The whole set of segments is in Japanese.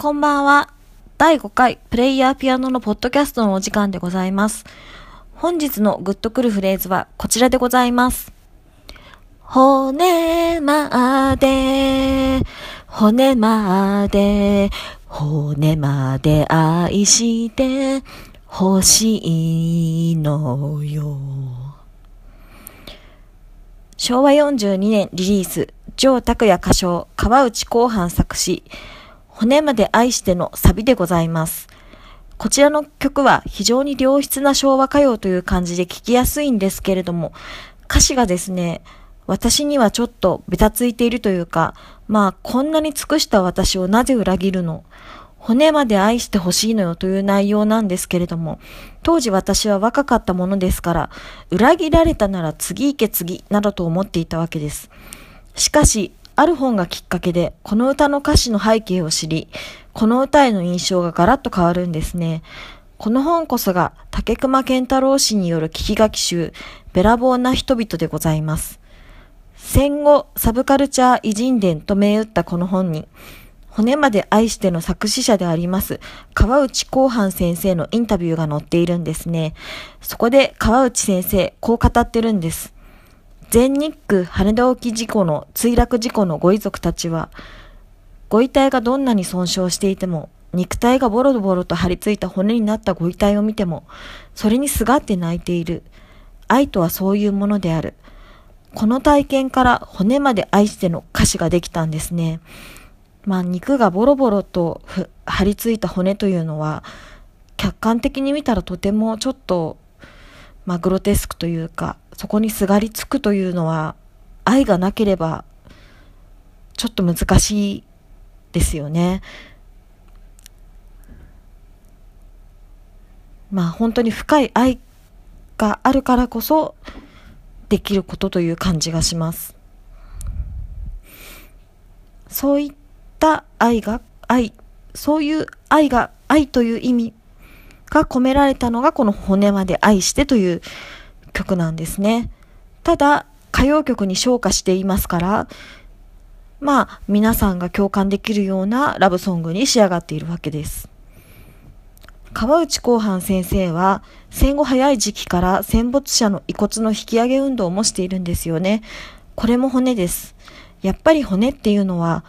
こんばんは。第5回プレイヤーピアノのポッドキャストのお時間でございます。本日のグッとくるフレーズはこちらでございます。骨まで、骨まで、骨まで愛して欲しいのよ。昭和42年リリース、城拓也歌唱、川内後半作詞、骨まで愛してのサビでございます。こちらの曲は非常に良質な昭和歌謡という感じで聴きやすいんですけれども、歌詞がですね、私にはちょっとベタついているというか、まあこんなに尽くした私をなぜ裏切るの？骨まで愛してほしいのよという内容なんですけれども、当時私は若かったものですから、裏切られたなら次行け次などと思っていたわけです。しかし、ある本がきっかけで、この歌の歌詞の背景を知り、この歌への印象がガラッと変わるんですね。この本こそが竹熊健太郎氏による聞き書き集、べらぼうな人々でございます。戦後、サブカルチャー偉人伝と銘打ったこの本に、骨まで愛しての作詞者であります、川内後半先生のインタビューが載っているんですね。そこで川内先生、こう語ってるんです。全日空羽田沖事故の墜落事故のご遺族たちは、ご遺体がどんなに損傷していても、肉体がボロボロと張り付いた骨になったご遺体を見ても、それにすがって泣いている。愛とはそういうものである。この体験から骨まで愛しての歌詞ができたんですね。まあ肉がボロボロと張り付いた骨というのは、客観的に見たらとてもちょっと、まあグロテスクというか、そこにすがりつくというのは、愛がなければ、ちょっと難しいですよね。まあ本当に深い愛があるからこそ、できることという感じがします。そういった愛が、愛、そういう愛が、愛という意味が込められたのがこの骨まで愛してという曲なんですね。ただ、歌謡曲に昇華していますから、まあ、皆さんが共感できるようなラブソングに仕上がっているわけです。川内後半先生は戦後早い時期から戦没者の遺骨の引き上げ運動もしているんですよね。これも骨です。やっぱり骨っていうのは、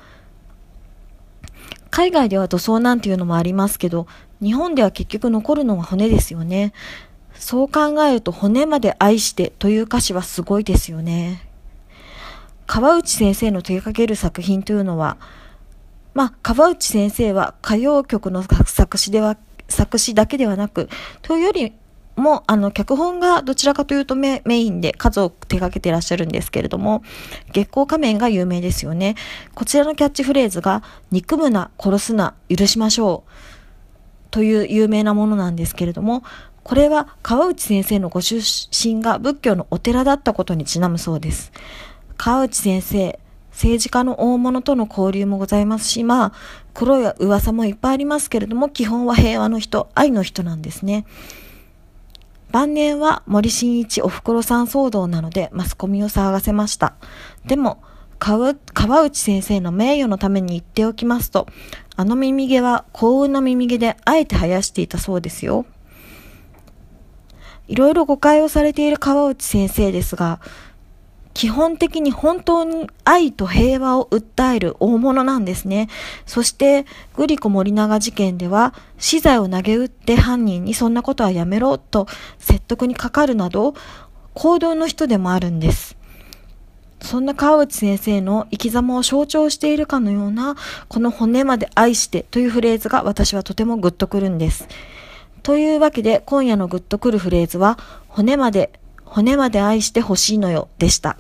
海外では土葬なんていうのもありますけど、日本では結局残るのは骨ですよね。そう考えると骨まで愛してという歌詞はすごいですよね。川内先生の手掛ける作品というのは、まあ、川内先生は歌謡曲の作詞では、作詞だけではなく、というよりも、あの、脚本がどちらかというとメメインで数を手掛けていらっしゃるんですけれども、月光仮面が有名ですよね。こちらのキャッチフレーズが、憎むな、殺すな、許しましょう。という有名なものなんですけれども、これは川内先生のご出身が仏教のお寺だったことにちなむそうです。川内先生、政治家の大物との交流もございますし、まあ、黒い噂もいっぱいありますけれども、基本は平和の人、愛の人なんですね。晩年は森進一おふくろさん騒動なのでマスコミを騒がせました。でも、川内先生の名誉のために言っておきますと、あの耳毛は幸運の耳毛であえて生やしていたそうですよ。いろいろ誤解をされている川内先生ですが、基本的に本当に愛と平和を訴える大物なんですね。そして、グリコ森永事件では、資材を投げ打って犯人にそんなことはやめろと説得にかかるなど、行動の人でもあるんです。そんな川内先生の生き様を象徴しているかのような、この骨まで愛してというフレーズが私はとてもグッとくるんです。というわけで今夜のグッとくるフレーズは、骨まで、骨まで愛してほしいのよでした。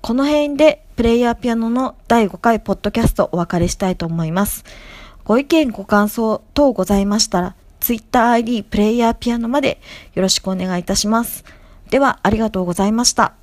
この辺でプレイヤーピアノの第5回ポッドキャストお別れしたいと思います。ご意見ご感想等ございましたら、TwitterID プレイヤーピアノまでよろしくお願いいたします。ではありがとうございました。